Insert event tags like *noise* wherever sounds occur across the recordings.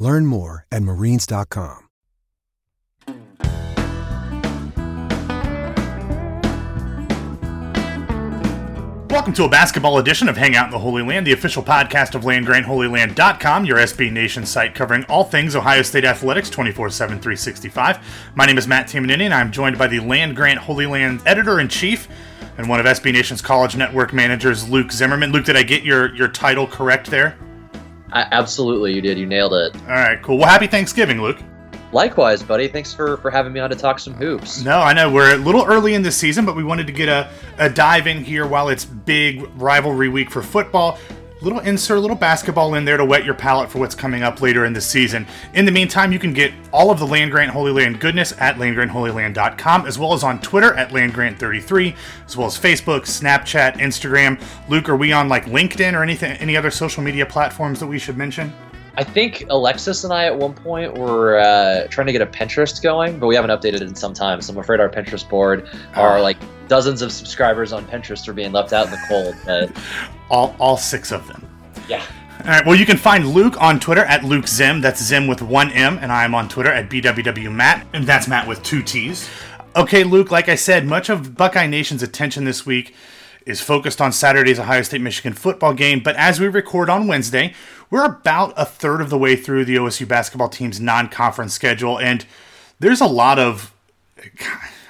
Learn more at marines.com. Welcome to a basketball edition of Hangout in the Holy Land, the official podcast of LandGrantHolyLand.com, your SB Nation site covering all things Ohio State athletics 24 7, 365. My name is Matt Tamanini, and I'm joined by the Land Grant Holy Land editor in chief and one of SB Nation's college network managers, Luke Zimmerman. Luke, did I get your, your title correct there? I, absolutely, you did. You nailed it. All right, cool. Well, happy Thanksgiving, Luke. Likewise, buddy. Thanks for, for having me on to talk some hoops. No, I know we're a little early in the season, but we wanted to get a, a dive in here while it's big rivalry week for football. Little insert, a little basketball in there to wet your palate for what's coming up later in the season. In the meantime, you can get all of the Land Grant Holy Land goodness at landgrantholyland.com, as well as on Twitter at landgrant33, as well as Facebook, Snapchat, Instagram. Luke, are we on like LinkedIn or anything, any other social media platforms that we should mention? I think Alexis and I at one point were uh, trying to get a Pinterest going, but we haven't updated it in some time. So I'm afraid our Pinterest board are ah. like dozens of subscribers on Pinterest are being left out in the cold. But... all, all six of them. Yeah. All right. Well, you can find Luke on Twitter at Luke Zim. That's Zim with one M, and I am on Twitter at BWW Matt, and that's Matt with two T's. Okay, Luke. Like I said, much of Buckeye Nation's attention this week is focused on Saturday's Ohio State Michigan football game. But as we record on Wednesday, we're about a third of the way through the OSU basketball team's non conference schedule, and there's a lot of,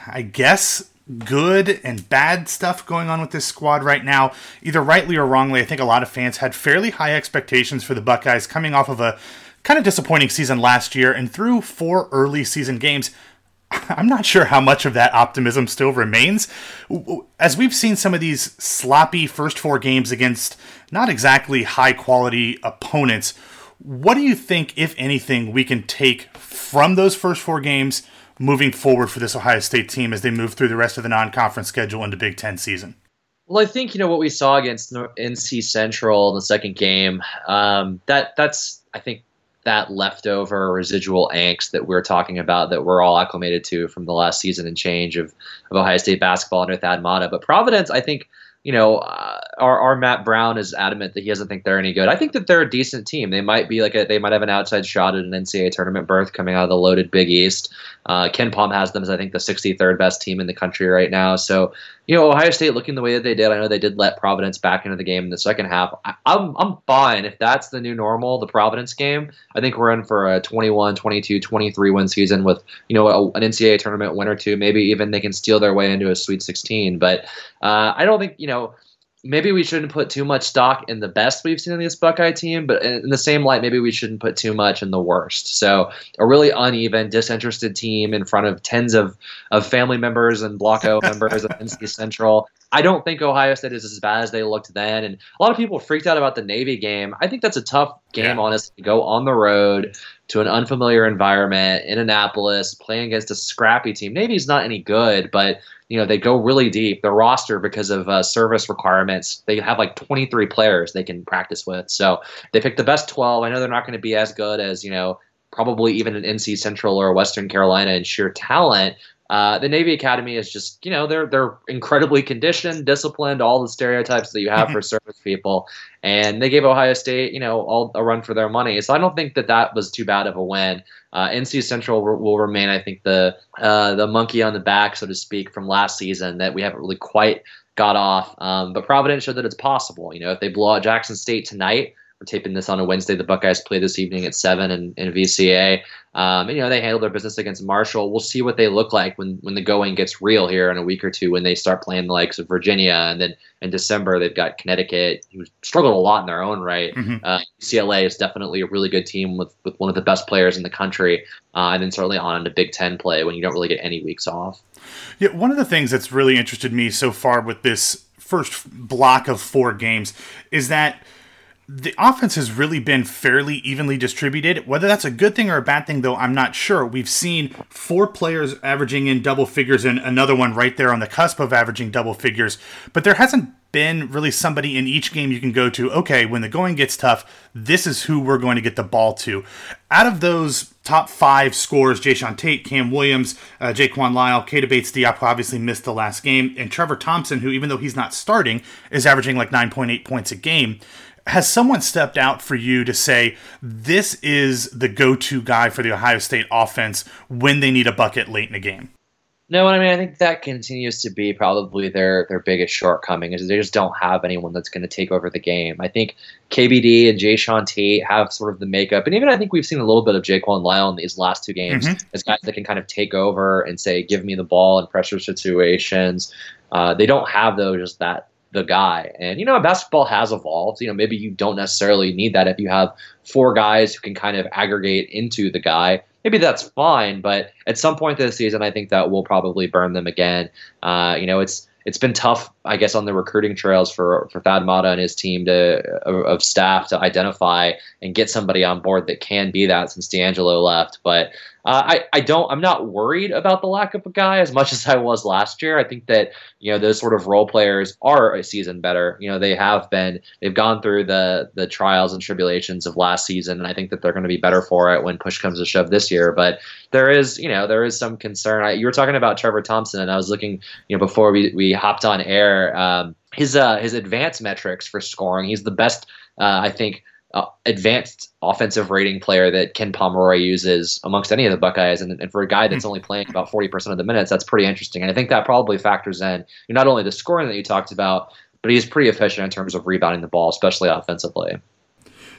I guess, good and bad stuff going on with this squad right now. Either rightly or wrongly, I think a lot of fans had fairly high expectations for the Buckeyes coming off of a kind of disappointing season last year, and through four early season games, *laughs* I'm not sure how much of that optimism still remains. As we've seen some of these sloppy first four games against not exactly high quality opponents, what do you think, if anything, we can take from those first four games moving forward for this Ohio State team as they move through the rest of the non conference schedule into Big Ten season? Well, I think you know what we saw against NC Central in the second game. Um, that that's I think that leftover residual angst that we're talking about that we're all acclimated to from the last season and change of, of Ohio State basketball under Thad Matta. But Providence, I think, you know, uh, our, our Matt Brown is adamant that he doesn't think they're any good. I think that they're a decent team. They might be like a, they might have an outside shot at an NCAA tournament berth coming out of the loaded Big East. Uh, KenPom has them as I think the 63rd best team in the country right now. So you know, Ohio State looking the way that they did. I know they did let Providence back into the game in the second half. I, am I'm, I'm fine if that's the new normal, the Providence game. I think we're in for a 21, 22, 23 win season with you know a, an NCAA tournament win or two. Maybe even they can steal their way into a Sweet 16. But uh, I don't think you know maybe we shouldn't put too much stock in the best we've seen in this Buckeye team, but in the same light, maybe we shouldn't put too much in the worst. So a really uneven, disinterested team in front of tens of, of family members and Block O *laughs* members of NC Central. I don't think Ohio State is as bad as they looked then. And a lot of people freaked out about the Navy game. I think that's a tough game, yeah. honestly, to go on the road to an unfamiliar environment in Annapolis, playing against a scrappy team. Navy's not any good, but you know they go really deep. Their roster because of uh, service requirements, they have like 23 players they can practice with. So they picked the best 12. I know they're not going to be as good as you know probably even an NC Central or Western Carolina in sheer talent, uh, the Navy Academy is just, you know, they're they're incredibly conditioned, disciplined, all the stereotypes that you have for *laughs* service people, and they gave Ohio State, you know, all a run for their money. So I don't think that that was too bad of a win. Uh, NC Central will, will remain, I think, the uh, the monkey on the back, so to speak, from last season that we haven't really quite got off. Um, but Providence showed that it's possible. You know, if they blow out Jackson State tonight, we're taping this on a Wednesday. The Buckeyes play this evening at seven in, in VCA. Um, and you know they handle their business against Marshall. We'll see what they look like when when the going gets real here in a week or two. When they start playing the likes of Virginia, and then in December they've got Connecticut, who struggled a lot in their own right. Mm-hmm. Uh, UCLA is definitely a really good team with with one of the best players in the country, uh, and then certainly on into Big Ten play when you don't really get any weeks off. Yeah, one of the things that's really interested me so far with this first block of four games is that the offense has really been fairly evenly distributed. Whether that's a good thing or a bad thing, though, I'm not sure. We've seen four players averaging in double figures and another one right there on the cusp of averaging double figures, but there hasn't been really somebody in each game you can go to, okay, when the going gets tough, this is who we're going to get the ball to. Out of those top five scores, Jae'Sean Tate, Cam Williams, uh, Jaquan Lyle, Keita Bates Diop, obviously missed the last game, and Trevor Thompson, who, even though he's not starting, is averaging like 9.8 points a game has someone stepped out for you to say this is the go-to guy for the Ohio State offense when they need a bucket late in the game? No, I mean I think that continues to be probably their their biggest shortcoming is they just don't have anyone that's going to take over the game. I think KBD and Jae'Sean Tate have sort of the makeup, and even I think we've seen a little bit of Jaquan Lyle in these last two games mm-hmm. as guys that can kind of take over and say, "Give me the ball in pressure situations." Uh, they don't have those just that the guy. And you know, basketball has evolved. You know, maybe you don't necessarily need that if you have four guys who can kind of aggregate into the guy. Maybe that's fine, but at some point this season, I think that will probably burn them again. Uh, you know, it's it's been tough, I guess, on the recruiting trails for for Thad Matta and his team to of staff to identify and get somebody on board that can be that since D'Angelo left. But uh, I, I don't I'm not worried about the lack of a guy as much *laughs* as I was last year. I think that you know those sort of role players are a season better. You know they have been they've gone through the the trials and tribulations of last season, and I think that they're going to be better for it when push comes to shove this year. But there is you know there is some concern. I, you were talking about Trevor Thompson, and I was looking you know before we we hopped on air. Um, his uh, his advanced metrics for scoring, he's the best. Uh, I think uh, advanced offensive rating player that Ken Pomeroy uses amongst any of the Buckeyes. And, and for a guy that's hmm. only playing about 40% of the minutes, that's pretty interesting. And I think that probably factors in not only the scoring that you talked about, but he's pretty efficient in terms of rebounding the ball, especially offensively.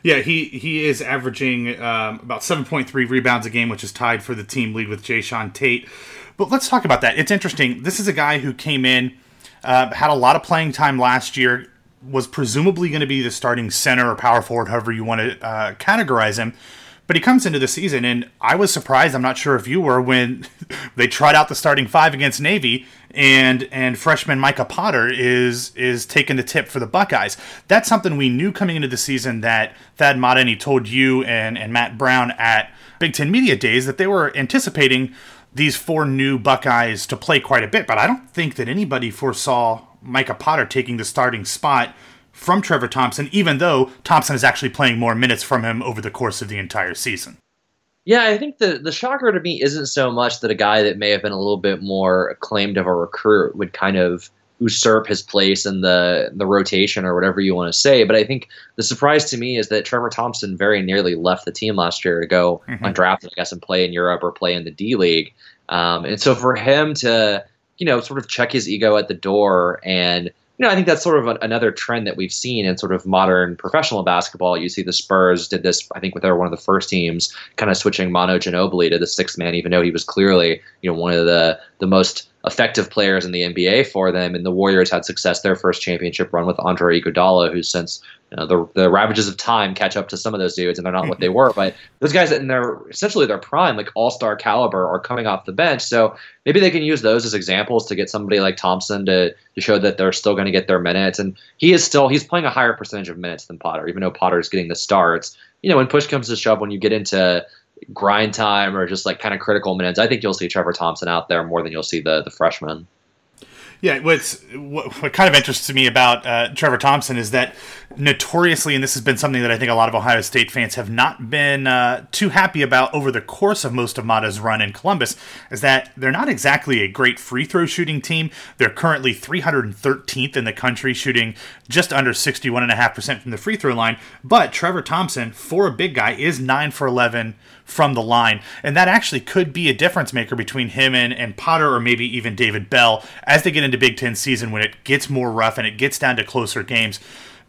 Yeah, he, he is averaging um, about 7.3 rebounds a game, which is tied for the team lead with Jae'Sean Tate. But let's talk about that. It's interesting. This is a guy who came in, uh, had a lot of playing time last year, was presumably going to be the starting center or power forward, however you want to uh, categorize him. But he comes into the season, and I was surprised. I'm not sure if you were when *laughs* they tried out the starting five against Navy, and and freshman Micah Potter is is taking the tip for the Buckeyes. That's something we knew coming into the season that Thad he told you and and Matt Brown at Big Ten Media Days that they were anticipating these four new Buckeyes to play quite a bit. But I don't think that anybody foresaw Micah Potter taking the starting spot from Trevor Thompson, even though Thompson is actually playing more minutes from him over the course of the entire season. Yeah, I think the the shocker to me isn't so much that a guy that may have been a little bit more acclaimed of a recruit would kind of usurp his place in the the rotation or whatever you want to say. But I think the surprise to me is that Trevor Thompson very nearly left the team last year to go mm-hmm. undrafted, I guess, and play in Europe or play in the D League. Um, and so for him to you know, sort of check his ego at the door. And, you know, I think that's sort of a, another trend that we've seen in sort of modern professional basketball. You see the Spurs did this, I think, with their one of the first teams, kind of switching Manu Ginobili to the sixth man, even though he was clearly, you know, one of the, the most effective players in the NBA for them. And the Warriors had success their first championship run with Andre Iguodala, who since you know, the the ravages of time catch up to some of those dudes, and they're not what they were. But those guys in their essentially their prime, like all star caliber, are coming off the bench. So maybe they can use those as examples to get somebody like Thompson to to show that they're still going to get their minutes. And he is still he's playing a higher percentage of minutes than Potter, even though Potter is getting the starts. You know, when push comes to shove, when you get into grind time or just like kind of critical minutes, I think you'll see Trevor Thompson out there more than you'll see the the freshman. Yeah, what's what, what kind of interests me about uh, Trevor Thompson is that notoriously, and this has been something that I think a lot of Ohio State fans have not been uh, too happy about over the course of most of Matta's run in Columbus, is that they're not exactly a great free throw shooting team. They're currently 313th in the country, shooting just under 61.5% from the free throw line. But Trevor Thompson, for a big guy, is 9 for 11 from the line. And that actually could be a difference maker between him and, and Potter or maybe even David Bell as they get into Big Ten season when it gets more rough and it gets down to closer games.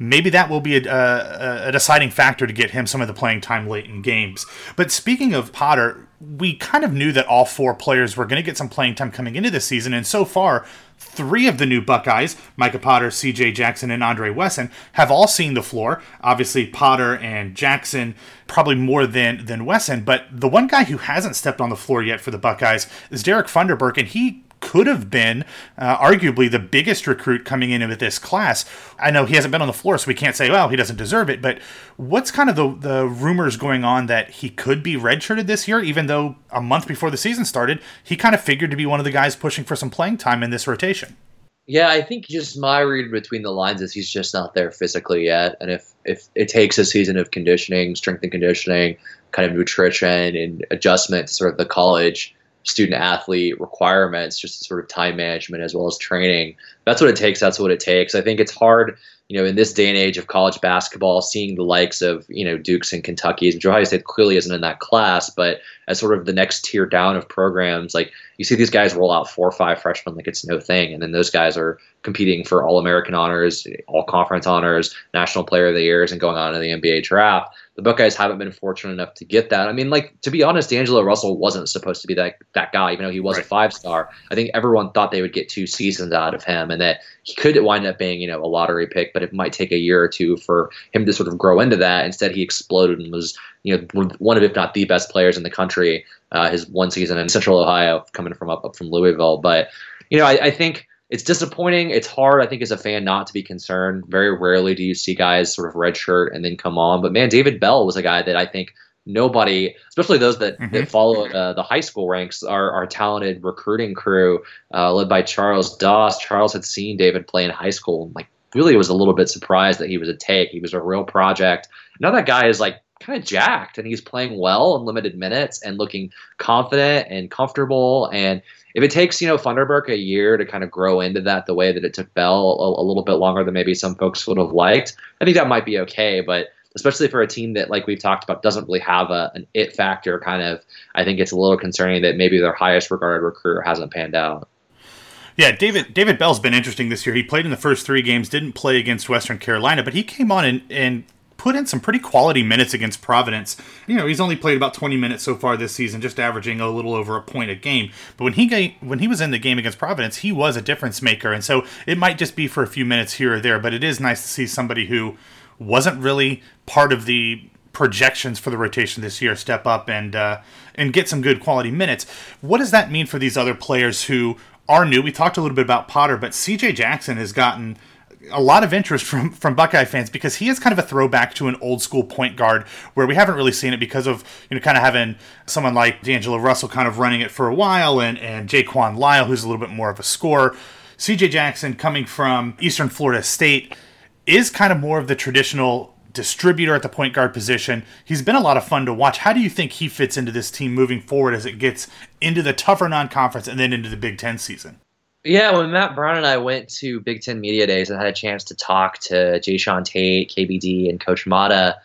Maybe that will be a, a, a deciding factor to get him some of the playing time late in games. But speaking of Potter, we kind of knew that all four players were going to get some playing time coming into the season, and so far, three of the new Buckeyes, Micah Potter, CJ Jackson, and Andre Wesson, have all seen the floor. Obviously, Potter and Jackson probably more than than Wesson, but the one guy who hasn't stepped on the floor yet for the Buckeyes is Derek Funderburk, and he could have been uh, arguably the biggest recruit coming in with this class. I know he hasn't been on the floor, so we can't say, well, he doesn't deserve it. But what's kind of the, the rumors going on that he could be redshirted this year, even though a month before the season started, he kind of figured to be one of the guys pushing for some playing time in this rotation? Yeah, I think just my read between the lines is he's just not there physically yet. And if, if it takes a season of conditioning, strength and conditioning, kind of nutrition and adjustment to sort of the college student athlete requirements, just sort of time management as well as training. That's what it takes. That's what it takes. I think it's hard, you know, in this day and age of college basketball, seeing the likes of, you know, Dukes and Kentucky's, which Ohio State clearly isn't in that class, but as sort of the next tier down of programs, like you see these guys roll out four or five freshmen like it's no thing. And then those guys are competing for all American honors, all conference honors, national player of the years, and going on to the NBA draft the Buckeyes haven't been fortunate enough to get that. I mean, like to be honest, D'Angelo Russell wasn't supposed to be that that guy, even though he was right. a five star. I think everyone thought they would get two seasons out of him, and that he could wind up being, you know, a lottery pick, but it might take a year or two for him to sort of grow into that. Instead, he exploded and was, you know, one of if not the best players in the country. Uh, his one season in Central Ohio, coming from up, up from Louisville, but you know, I, I think it's disappointing. It's hard, I think, as a fan not to be concerned. Very rarely do you see guys sort of redshirt and then come on. But man, David Bell was a guy that I think nobody, especially those that, mm-hmm. that follow uh, the high school ranks, our, our talented recruiting crew uh, led by Charles Doss. Charles had seen David play in high school and like really was a little bit surprised that he was a take. He was a real project. Now that guy is like kind of jacked and he's playing well in limited minutes and looking confident and comfortable and if it takes you know Funderburk a year to kind of grow into that the way that it took Bell a, a, little bit longer than maybe some folks would have liked, I think that might be okay. But especially for a team that, like we've talked about, doesn't really have a, an it factor, kind of, I think it's a little concerning that maybe their highest regarded recruiter hasn't panned out. Yeah, David David Bell's been interesting this year. He played in the first three games, didn't play against Western Carolina, but he came on and, and put in some pretty quality minutes against Providence. You know, he's only played about 20 minutes so far this season, just averaging a little over a point a game. But when he when he was in the game against Providence, he was a difference maker, and so it might just be for a few minutes here or there. But it is nice to see somebody who wasn't really part of the projections for the rotation this year step up and uh, and get some good quality minutes. What does that mean for these other players who are new? We talked a little bit about Potter, but C.J. Jackson has gotten a lot of interest from from Buckeye fans because he is kind of a throwback to an old school point guard where we haven't really seen it because of you know kind of having someone like D'Angelo Russell kind of running it for a while and and Jaquan Lyle who's a little bit more of a scorer. CJ Jackson coming from Eastern Florida State is kind of more of the traditional distributor at the point guard position. He's been a lot of fun to watch. How do you think he fits into this team moving forward as it gets into the tougher non-conference and then into the Big 10 season? Yeah, when Matt Brown and I went to Big Ten Media Days and had a chance to talk to Jae'Sean Tate, KBD, and Coach Matta,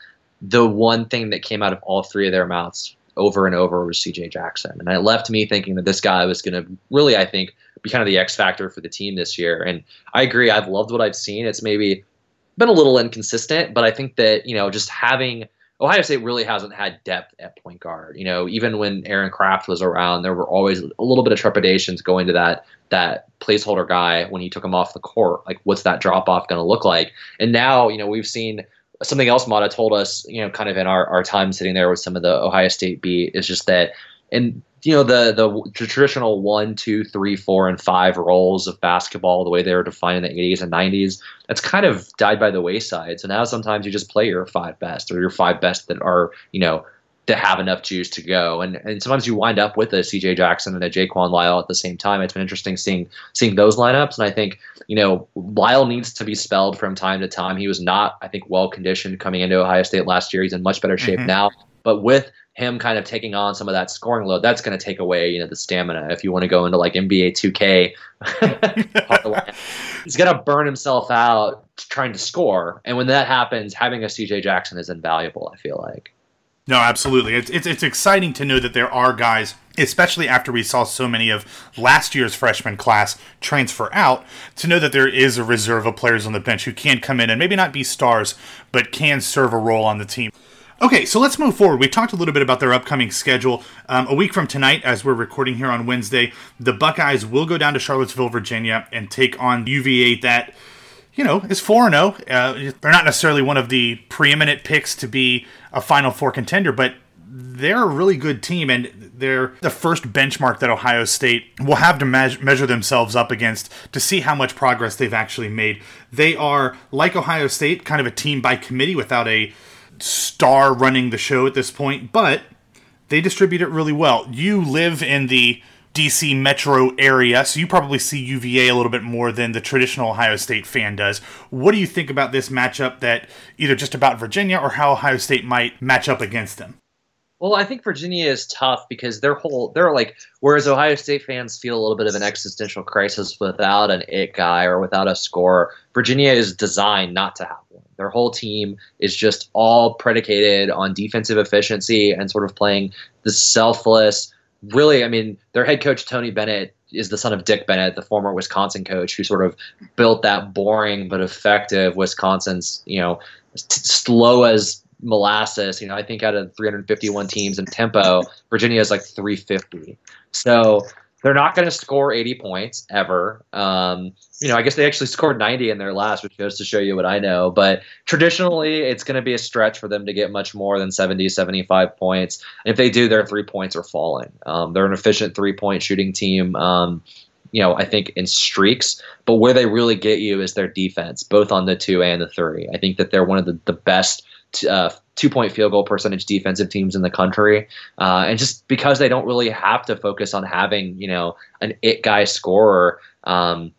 the one thing that came out of all three of their mouths over and over was CJ Jackson. And it left me thinking that this guy was going to really, I think, be kind of the X factor for the team this year. And I agree. I've loved what I've seen. It's maybe been a little inconsistent, but I think that, you know, just having Ohio State really hasn't had depth at point guard. You know, even when Aaron Craft was around, there were always a little bit of trepidations going to that that placeholder guy when he took him off the court. Like, what's that drop off going to look like? And now, you know, we've seen something else Matta told us, you know, kind of in our, our time sitting there with some of the Ohio State beat is just that, and you know, the, the traditional one, two, three, four, and five roles of basketball, the way they were defined in the 80s and 90s, that's kind of died by the wayside. So now sometimes you just play your five best or your five best that are, you know, that have enough juice to go. And and sometimes you wind up with a CJ Jackson and a Jaquan Lyle at the same time. It's been interesting seeing seeing those lineups. And I think, you know, Lyle needs to be spelled from time to time. He was not, I think, well conditioned coming into Ohio State last year. He's in much better shape mm-hmm. now. But with him kind of taking on some of that scoring load, that's going to take away, you know, the stamina. If you want to go into like NBA 2K, *laughs* he's going to burn himself out trying to score. And when that happens, having a CJ Jackson is invaluable. I feel like. No, absolutely. It's, it's, it's exciting to know that there are guys, especially after we saw so many of last year's freshman class transfer out, to know that there is a reserve of players on the bench who can come in and maybe not be stars, but can serve a role on the team. Okay, so let's move forward. We talked a little bit about their upcoming schedule. Um, a week from tonight, as we're recording here on Wednesday, the Buckeyes will go down to Charlottesville, Virginia, and take on UVA. That you know, is 4 and 0. Uh, they're not necessarily one of the preeminent picks to be a Final Four contender, but they're a really good team, and they're the first benchmark that Ohio State will have to me- measure themselves up against to see how much progress they've actually made. They are, like Ohio State, kind of a team by committee without a star running the show at this point, but they distribute it really well. You live in the DC metro area, so you probably see UVA a little bit more than the traditional Ohio State fan does. What do you think about this matchup that either just about Virginia or how Ohio State might match up against them? Well, I think Virginia is tough because their whole they're like whereas Ohio State fans feel a little bit of an existential crisis without an it guy or without a score, Virginia is designed not to have one. Their whole team is just all predicated on defensive efficiency and sort of playing the selfless really, I mean, their head coach Tony Bennett is the son of Dick Bennett, the former Wisconsin coach, who sort of built that boring but effective Wisconsin's, you know, t- slow as molasses. You know, I think out of 351 teams in tempo, Virginia is like 350. So they're not going to score 80 points ever. Um, you know, I guess they actually scored 90 in their last, which goes to show you what I know. But traditionally, it's going to be a stretch for them to get much more than 70, 75 points. And if they do, their three points are falling. Um, they're an efficient three point shooting team. Um, you know, I think in streaks, but where they really get you is their defense, both on the two and the three. I think that they're one of the, the best uh, two point field goal percentage defensive teams in the country. Uh, and just because they don't really have to focus on having, you know, an it guy scorer, um,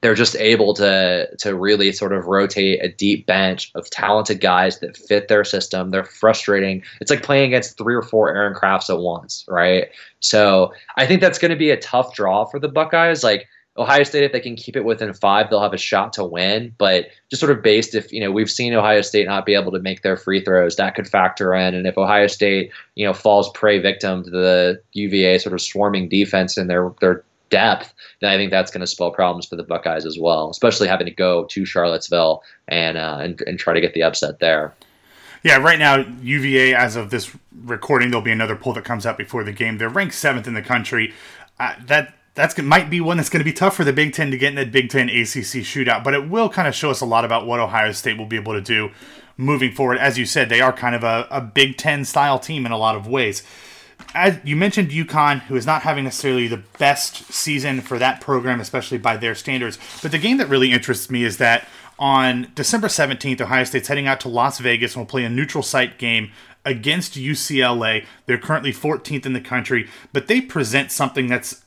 they're just able to to really sort of rotate a deep bench of talented guys that fit their system. They're frustrating. It's like playing against three or four Aaron Crafts at once, right? So I think that's going to be a tough draw for the Buckeyes. Like Ohio State, if they can keep it within five, they'll have a shot to win. But just sort of based if, you know, we've seen Ohio State not be able to make their free throws, that could factor in. And if Ohio State, you know, falls prey victim to the UVA sort of swarming defense and their their depth, then I think that's going to spell problems for the Buckeyes as well, especially having to go to Charlottesville and, uh, and, and try to get the upset there. Yeah, right now UVA, as of this recording, there'll be another poll that comes out before the game. They're ranked seventh in the country. Uh, that that's might be one that's going to be tough for the Big Ten to get in that Big Ten ACC shootout, but it will kind of show us a lot about what Ohio State will be able to do moving forward. As you said, they are kind of a, a Big Ten style team in a lot of ways. As you mentioned, UConn, who is not having necessarily the best season for that program, especially by their standards. But the game that really interests me is that on December 17th, Ohio State's heading out to Las Vegas and will play a neutral site game against UCLA. They're currently 14th in the country, but they present something that's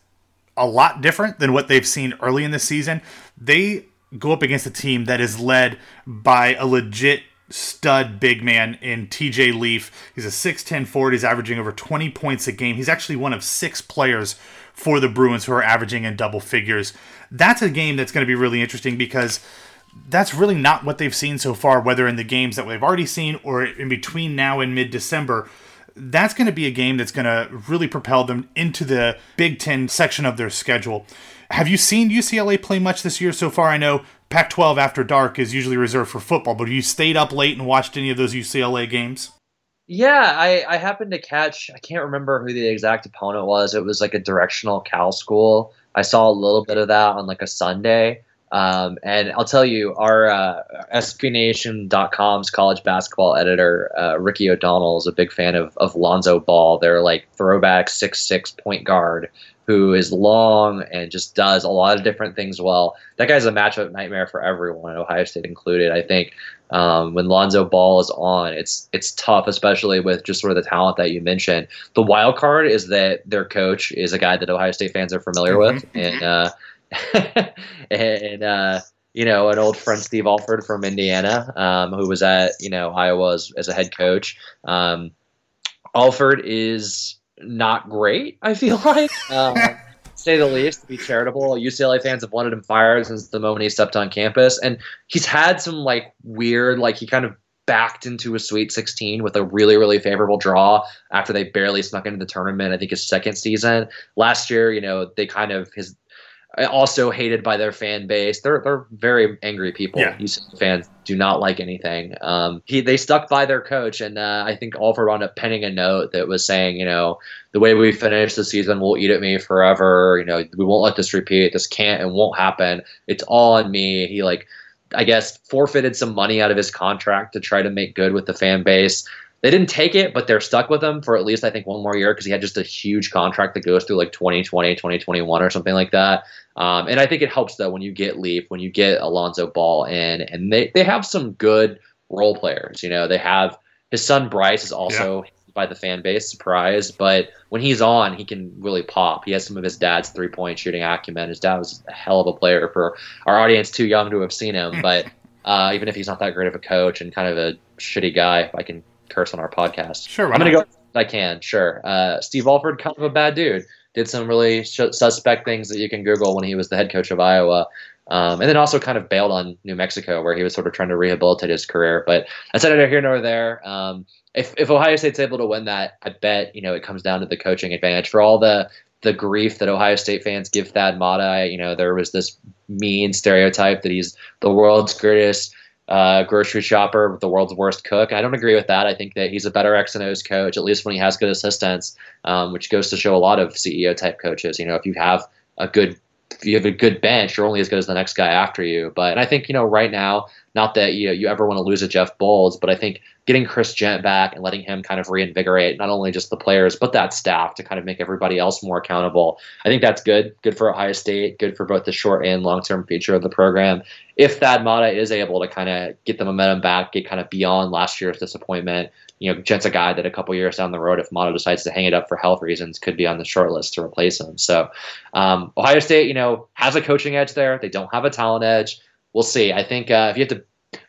a lot different than what they've seen early in the season. They go up against a team that is led by a legit stud big man in TJ Leaf. He's a 6'10 forward. He's averaging over 20 points a game. He's actually one of six players for the Bruins who are averaging in double figures. That's a game that's going to be really interesting because that's really not what they've seen so far, whether in the games that we've already seen or in between now and mid December that's going to be a game that's going to really propel them into the Big Ten section of their schedule. Have you seen UCLA play much this year so far? I know Pac 12 after dark is usually reserved for football, but have you stayed up late and watched any of those UCLA games? Yeah, I, I happened to catch, I can't remember who the exact opponent was. It was like a directional Cal school. I saw a little bit of that on like a Sunday. Um, and I'll tell you, our uh, SBNation.com's college basketball editor, uh, Ricky O'Donnell, is a big fan of, of Lonzo Ball. They're like throwback six six point guard who is long and just does a lot of different things well. That guy's a matchup nightmare for everyone, Ohio State included. I think um, when Lonzo Ball is on, it's it's tough, especially with just sort of the talent that you mentioned. The wild card is that their coach is a guy that Ohio State fans are familiar with, mm-hmm. and uh, *laughs* and uh, you know an old friend Steve Alford from Indiana, um, who was at you know Iowa as, as a head coach. Um, Alford is not great. I feel *laughs* like. Um, say the least, to be charitable. UCLA fans have wanted him fired since the moment he stepped on campus, and he's had some like weird, like he kind of backed into a Sweet 16 with a really, really favorable draw after they barely snuck into the tournament. I think his second season last year, you know, they kind of his also hated by their fan base. They're they're very angry people. Yeah. fans do not like anything. Um, he they stuck by their coach, and uh, I think Alford wound up penning a note that was saying, you know, the way we finish the season will eat at me forever. You know, we won't let this repeat. This can't and won't happen. It's all on me. He like, I guess, forfeited some money out of his contract to try to make good with the fan base they didn't take it, but they're stuck with him for at least I think one more year because he had just a huge contract that goes through like 2020, 2021 or something like that. Um, and I think it helps though when you get Leaf, when you get Alonzo Ball in, and they they have some good role players. You know, they have his son Bryce is also. Yeah. By the fan base, surprise. But when he's on, he can really pop. He has some of his dad's three point shooting acumen. His dad was a hell of a player for our audience too young to have seen him. But *laughs* uh, even if he's not that great of a coach and kind of a shitty guy, if I can curse on our podcast. Sure, I'm to go. I can, sure. Uh, Steve Alford, kind of a bad dude. Did some really sh- suspect things that you can Google when he was the head coach of Iowa. Um, and then also kind of bailed on New Mexico, where he was sort of trying to rehabilitate his career. But that's neither here nor there. Um, if, if Ohio State's able to win that, I bet you know it comes down to the coaching advantage. For all the the grief that Ohio State fans give Thad Matta, you know, there was this mean stereotype that he's the world's greatest uh, grocery shopper with the world's worst cook. I don't agree with that. I think that he's a better X and O's coach, at least when he has good assistants, um, which goes to show a lot of CEO type coaches. You know, if you have a good if you have a good bench, you're only as good as the next guy after you. But and I think you know right now, not that you know, you ever want to lose a Jeff Boals, but I think getting Chris Jent back and letting him kind of reinvigorate not only just the players but that staff to kind of make everybody else more accountable. I think that's good. Good for Ohio State. Good for both the short and long term future of the program. If Thad Matta is able to kind of get the momentum back, get kind of beyond last year's disappointment, you know, Jent's a guy that a couple years down the road, if Matta decides to hang it up for health reasons, could be on the short list to replace him. So um, Ohio State, you know, has a coaching edge there. They don't have a talent edge. We'll see. I think uh, if you have to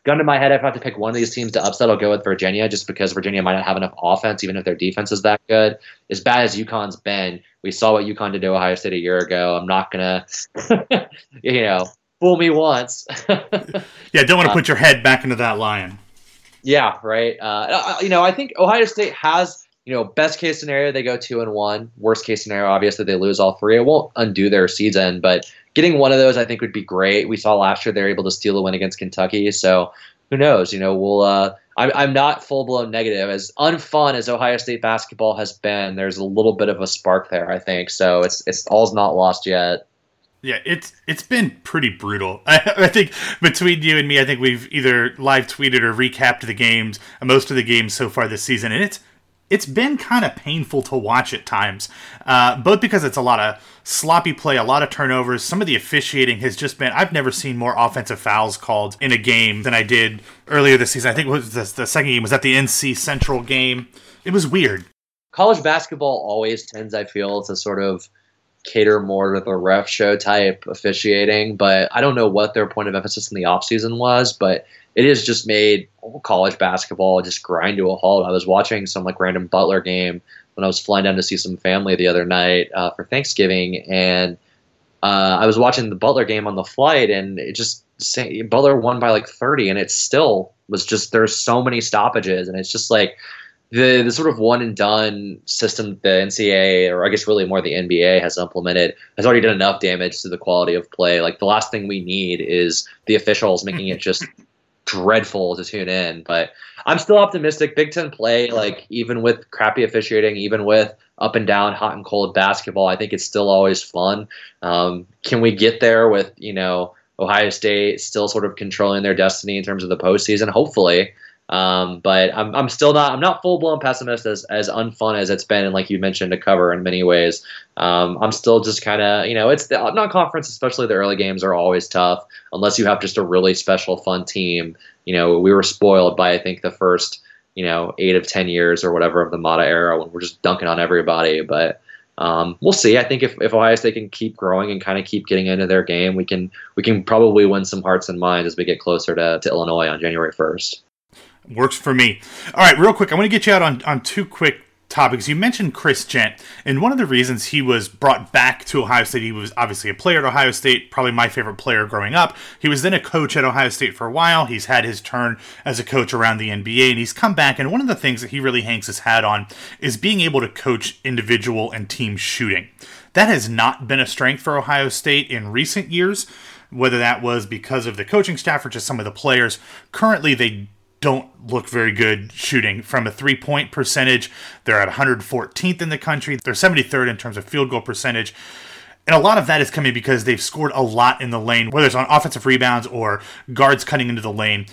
gun to my head, if I have to pick one of these teams to upset, I'll go with Virginia, just because Virginia might not have enough offense, even if their defense is that good. As bad as UConn's been, we saw what UConn did to Ohio State a year ago. I'm not gonna, *laughs* you know, fool me once. *laughs* yeah, don't want to uh, put your head back into that lion. Yeah, right. Uh, you know, I think Ohio State has, you know, best case scenario they go two and one. Worst case scenario, obviously they lose all three. It won't undo their season, but getting one of those I think would be great. We saw last year they were able to steal a win against Kentucky, so who knows? You know, we'll. Uh, I'm, I'm not full blown negative. As unfun as Ohio State basketball has been, there's a little bit of a spark there, I think. So it's it's all's not lost yet. Yeah, it's it's been pretty brutal. I, *laughs* I, think between you and me, I think we've either live tweeted or recapped the games, most of the games so far this season, and it's it's been kind of painful to watch at times. Uh, both because it's a lot of sloppy play, a lot of turnovers. Some of the officiating has just been. I've never seen more offensive fouls called in a game than I did earlier this season. I think was the, the second game was at the NC Central game. It was weird. College basketball always tends, I feel, to sort of cater more to the ref show type officiating, but I don't know what their point of emphasis in the offseason was, but it has just made college basketball just grind to a halt. I was watching some like random Butler game when I was flying down to see some family the other night uh, for Thanksgiving, and uh, I was watching the Butler game on the flight, and it just Butler won by like 30, and it still was just there's so many stoppages, and it's just like the the sort of one and done system that the NCAA, or I guess really more the NBA has implemented, has already done enough damage to the quality of play. Like the last thing we need is the officials making it just *laughs* dreadful to tune in. But I'm still optimistic. Big Ten play, like even with crappy officiating, even with up and down, hot and cold basketball, I think it's still always fun. Um, can we get there with you know Ohio State still sort of controlling their destiny in terms of the postseason? Hopefully. Um, but I'm, I'm still not I'm not full blown pessimist as as unfun as it's been and like you mentioned to cover in many ways. Um, I'm still just kind of you know it's the non conference especially the early games are always tough unless you have just a really special fun team. You know we were spoiled by I think the first you know eight of ten years or whatever of the Matta era when we're just dunking on everybody. But um, we'll see. I think if, if Ohio State can keep growing and kind of keep getting into their game, we can we can probably win some hearts and minds as we get closer to, to Illinois on January first. Works for me. All right, real quick, I want to get you out on, on two quick topics. You mentioned Chris Jent, and one of the reasons he was brought back to Ohio State, he was obviously a player at Ohio State, probably my favorite player growing up. He was then a coach at Ohio State for a while. He's had his turn as a coach around the NBA, and he's come back. And one of the things that he really hangs his hat on is being able to coach individual and team shooting. That has not been a strength for Ohio State in recent years, whether that was because of the coaching staff or just some of the players. Currently, they don't look very good shooting from a three point percentage. They're at 114th in the country. They're 73rd in terms of field goal percentage. And a lot of that is coming because they've scored a lot in the lane, whether it's on offensive rebounds or guards cutting into the lane.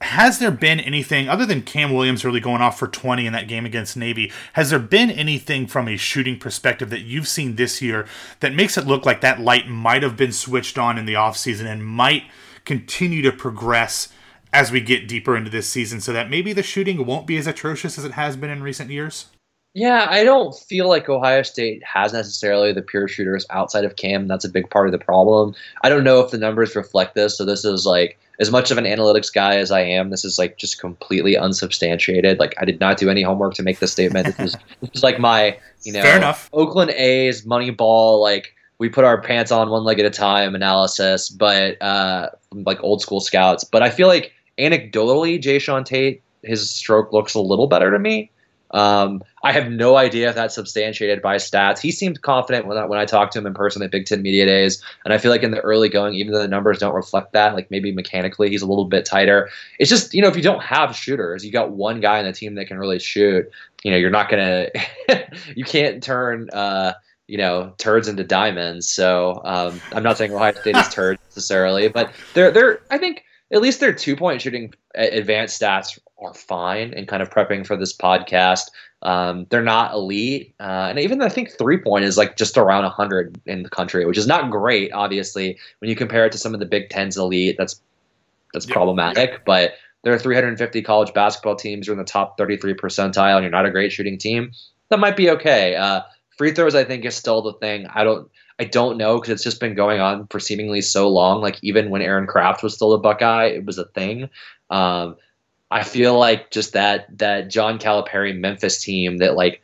has there been anything other than Cam Williams really going off for 20 in that game against Navy? Has there been anything from a shooting perspective that you've seen this year that makes it look like that light might have been switched on in the offseason and might continue to progress as we get deeper into this season so that maybe the shooting won't be as atrocious as it has been in recent years? Yeah, I don't feel like Ohio State has necessarily the pure shooters outside of Cam. That's a big part of the problem. I don't know if the numbers reflect this. So this is like as much of an analytics guy as I am. This is like just completely unsubstantiated. Like I did not do any homework to make this statement. This was, *laughs* this was like my you know Fair enough. Oakland A's Moneyball like we put our pants on one leg at a time analysis, but uh, like old school scouts. But I feel like anecdotally, Jae'Sean Tate his stroke looks a little better to me. Um, I have no idea if that's substantiated by stats. He seemed confident when I, when I talked to him in person at Big Ten Media Days, and I feel like in the early going, even though the numbers don't reflect that, like maybe mechanically he's a little bit tighter. It's just you know if you don't have shooters, you got one guy on the team that can really shoot. You know you're not gonna, *laughs* you can't turn. Uh, you know turds into diamonds. So um, I'm not saying Ohio State is turds necessarily, but they're they're I think at least their two point shooting advanced stats are fine and kind of prepping for this podcast. Um, they're not elite, uh, and even I think three point is like just around 100 in the country, which is not great. Obviously, when you compare it to some of the Big Ten's elite, that's that's problematic. But there are 350 college basketball teams. You're in the top 33 percentile, and you're not a great shooting team. That might be okay. Uh, free throws, I think, is still the thing. I don't. I don't know because it's just been going on for seemingly so long. Like even when Aaron Craft was still a Buckeye, it was a thing. Um, I feel like just that that John Calipari Memphis team that like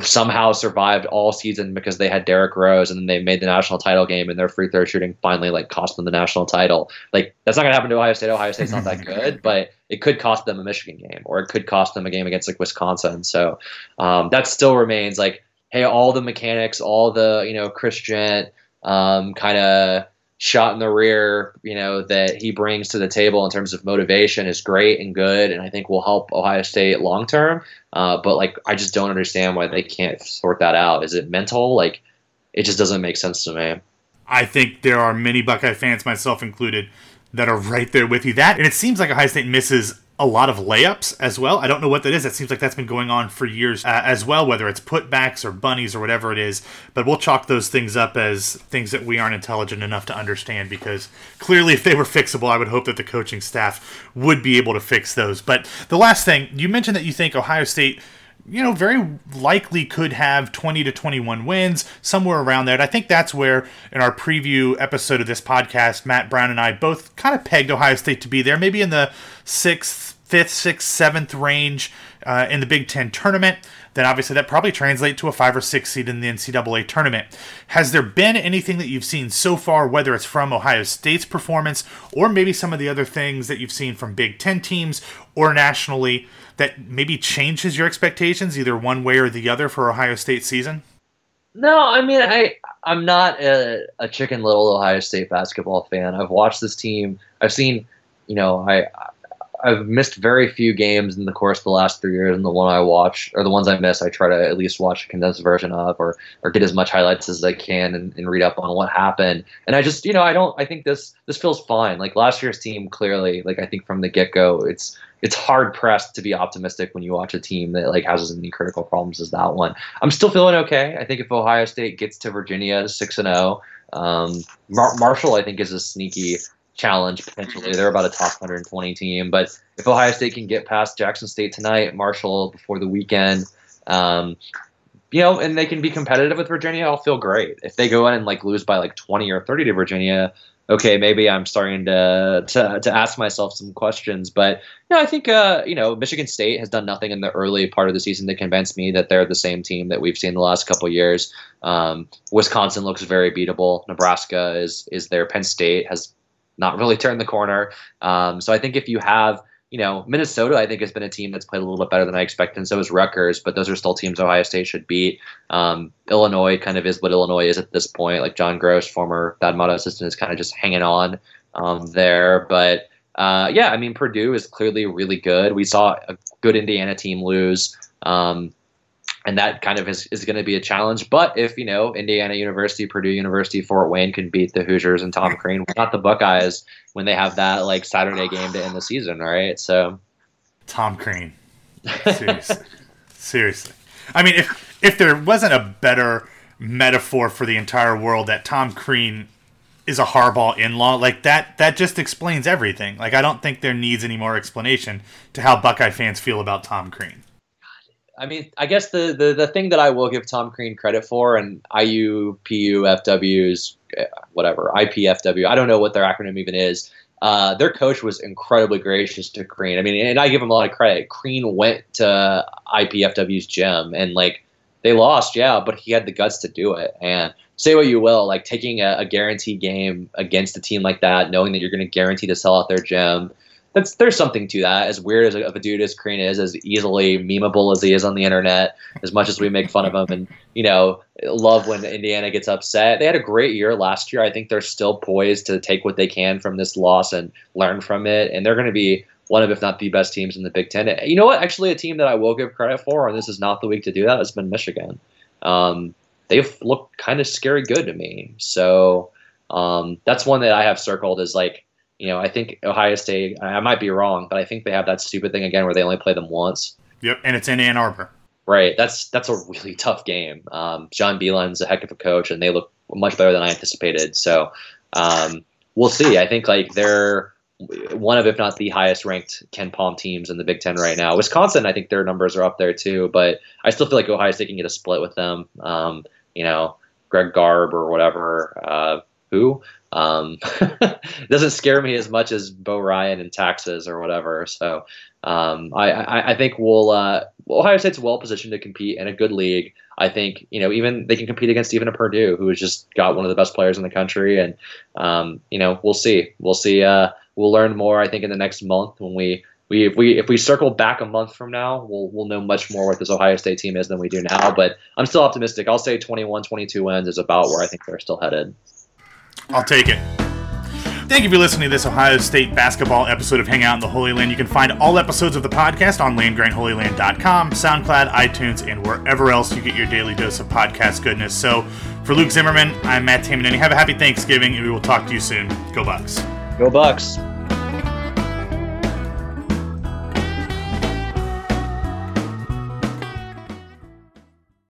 somehow survived all season because they had Derrick Rose and then they made the national title game and their free throw shooting finally like cost them the national title. Like that's not gonna happen to Ohio State. Ohio State's not that *laughs* good, but it could cost them a Michigan game or it could cost them a game against like Wisconsin. So um, that still remains like, hey, all the mechanics, all the you know Chris Jent um, kind of shot in the rear, you know, that he brings to the table in terms of motivation is great and good, and I think will help Ohio State long term. Uh, but like, I just don't understand why they can't sort that out. Is it mental? Like, it just doesn't make sense to me. I think there are many Buckeye fans, myself included, that are right there with you. That and it seems like Ohio State misses a lot of layups as well. I don't know what that is. It seems like that's been going on for years uh, as well, whether it's putbacks or bunnies or whatever it is. But we'll chalk those things up as things that we aren't intelligent enough to understand because clearly, if they were fixable, I would hope that the coaching staff would be able to fix those. But the last thing, you mentioned that you think Ohio State you know, very likely could have 20 to 21 wins, somewhere around there. And I think that's where, in our preview episode of this podcast, Matt Brown and I both kind of pegged Ohio State to be there, maybe in the sixth, fifth, sixth, seventh range uh, in the Big Ten tournament, then obviously that probably translates to a five or six seed in the NCAA tournament. Has there been anything that you've seen so far, whether it's from Ohio State's performance or maybe some of the other things that you've seen from Big Ten teams or nationally, that maybe changes your expectations either one way or the other for Ohio State season? No, I mean I I'm not a, a chicken little Ohio State basketball fan. I've watched this team. I've seen, you know, I I've missed very few games in the course of the last three years, and the one I watch or the ones I miss, I try to at least watch a condensed version of, or or get as much highlights as I can and, and read up on what happened. And I just, you know, I don't. I think this this feels fine. Like last year's team, clearly, like I think from the get go, it's it's hard pressed to be optimistic when you watch a team that like has as many critical problems as that one. I'm still feeling okay. I think if Ohio State gets to Virginia six and zero, oh, um, Marshall I think is a sneaky challenge potentially. They're about a top 120 team, but if Ohio State can get past Jackson State tonight, Marshall before the weekend, um, you know, and they can be competitive with Virginia, I'll feel great. If they go in and like lose by like 20 or 30 to Virginia, okay, maybe I'm starting to to, to ask myself some questions. But know, I think uh, you know Michigan State has done nothing in the early part of the season to convince me that they're the same team that we've seen the last couple years. Um, Wisconsin looks very beatable. Nebraska is is there. Penn State has not really turned the corner. Um, so I think if you have you know, Minnesota, I think, has been a team that's played a little bit better than I expected, and so is Rutgers, but those are still teams Ohio State should beat. Um, Illinois kind of is what Illinois is at this point. Like John Groce, former Thad Matta assistant, is kind of just hanging on um, there. But uh, yeah, I mean, Purdue is clearly really good. We saw a good Indiana team lose. Um, and that kind of is, is going to be a challenge. But if you know Indiana University, Purdue University, Fort Wayne can beat the Hoosiers and Tom Crean, not the Buckeyes when they have that like Saturday game to end the season, right? So, Tom Crean, *laughs* seriously, seriously. I mean, if if there wasn't a better metaphor for the entire world that Tom Crean is a Harbaugh in-law, like that that just explains everything. Like I don't think there needs any more explanation to how Buckeye fans feel about Tom Crean. I mean, I guess the, the, the thing that I will give Tom Crean credit for, and IU, PU, FWs, eh, whatever, IPFW, I don't know what their acronym even is. Uh, their coach was incredibly gracious to Crean. I mean, and I give him a lot of credit. Crean went to IPFW's gym and like they lost, yeah, but he had the guts to do it. And say what you will, like taking a, a guaranteed game against a team like that, knowing that you're going to guarantee to sell out their gym, that's there's something to that. As weird as of a dude as Crean is, as easily memeable as he is on the internet, as much as we make fun of him and you know love when Indiana gets upset. They had a great year last year. I think they're still poised to take what they can from this loss and learn from it, and they're going to be one of, if not the best teams in the Big Ten. You know what? Actually, a team that I will give credit for, and this is not the week to do that, has been Michigan. Um, they've looked kind of scary good to me. So um, that's one that I have circled as like, you know, I think Ohio State, I might be wrong, but I think they have that stupid thing again where they only play them once. Yep, and it's in Ann Arbor. Right. That's that's a really tough game. Um, John Beilein's a heck of a coach, and they look much better than I anticipated. So um, we'll see. I think like they're one of, if not the highest ranked KenPom teams in the Big Ten right now. Wisconsin, I think their numbers are up there too, but I still feel like Ohio State can get a split with them. Um, you know, Greg Gard or whatever, uh, who um, *laughs* doesn't scare me as much as Bo Ryan and taxes or whatever. So um, I, I, I, think we'll uh, Ohio State's well positioned to compete in a good league. I think you know even they can compete against even a Purdue who has just got one of the best players in the country, and um, you know we'll see. We'll see. Uh, we'll learn more. I think in the next month when we we if we if we circle back a month from now, we'll we'll know much more what this Ohio State team is than we do now. But I'm still optimistic. I'll say 21, 22 wins is about where I think they're still headed. I'll take it. Thank you for listening to this Ohio State basketball episode of Hangout in the Holy Land. You can find all episodes of the podcast on landgrantholyland.com, SoundCloud, iTunes, and wherever else you get your daily dose of podcast goodness. So, for Luke Zimmerman, I'm Matt Tamanini. Have a happy Thanksgiving, and we will talk to you soon. Go Bucks. Go Bucks.